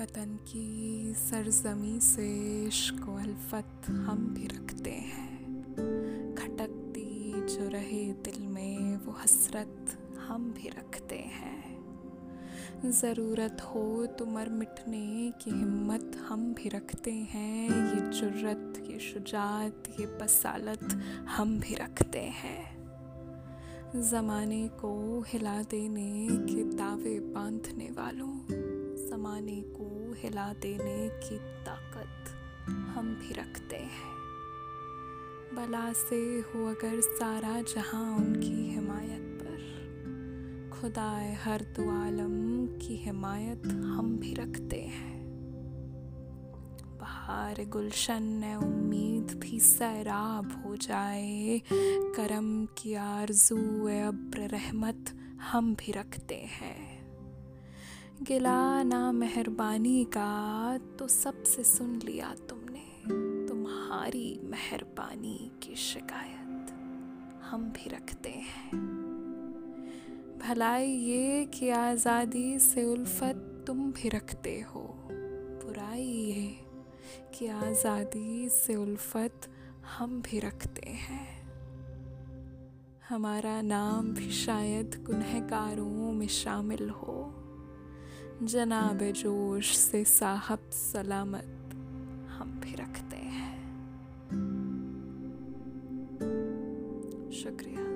की सरजमी से इश्क अल्फत हम भी रखते हैं। खटकती जो रहे दिल में, वो हसरत हम भी रखते हैं। ज़रूरत हो तो मर मिटने की हिम्मत हम भी रखते हैं। ये जुर्रत, ये शुजात, ये बसालत हम भी रखते हैं। ज़माने को हिला देने के दावे बांधने वालों ज़माने को हिला देने की ताकत हम भी रखते हैं। बला से हो अगर सारा जहाँ उनकी हिमायत पर। खुदाए हर दो आलम की हिमायत हम भी रखते हैं। बहार गुलशन उम्मीद भी सैराब हो जाए। करम की आरज़ू अब्र रहमत हम भी रखते हैं। गिला ना मेहरबानी का तो सबसे सुन लिया तुमने तुम्हारी मेहरबानी की शिकायत। हम भी रखते हैं। भलाई ये कि आज़ादी से उल्फत तुम भी रखते हो। बुराई ये कि आज़ादी से उल्फत हम भी रखते हैं। हमारा नाम भी शायद गुनहगारों में शामिल हो। जनाब जोश से साहब सलामत। हम भी रखते हैं। शुक्रिया।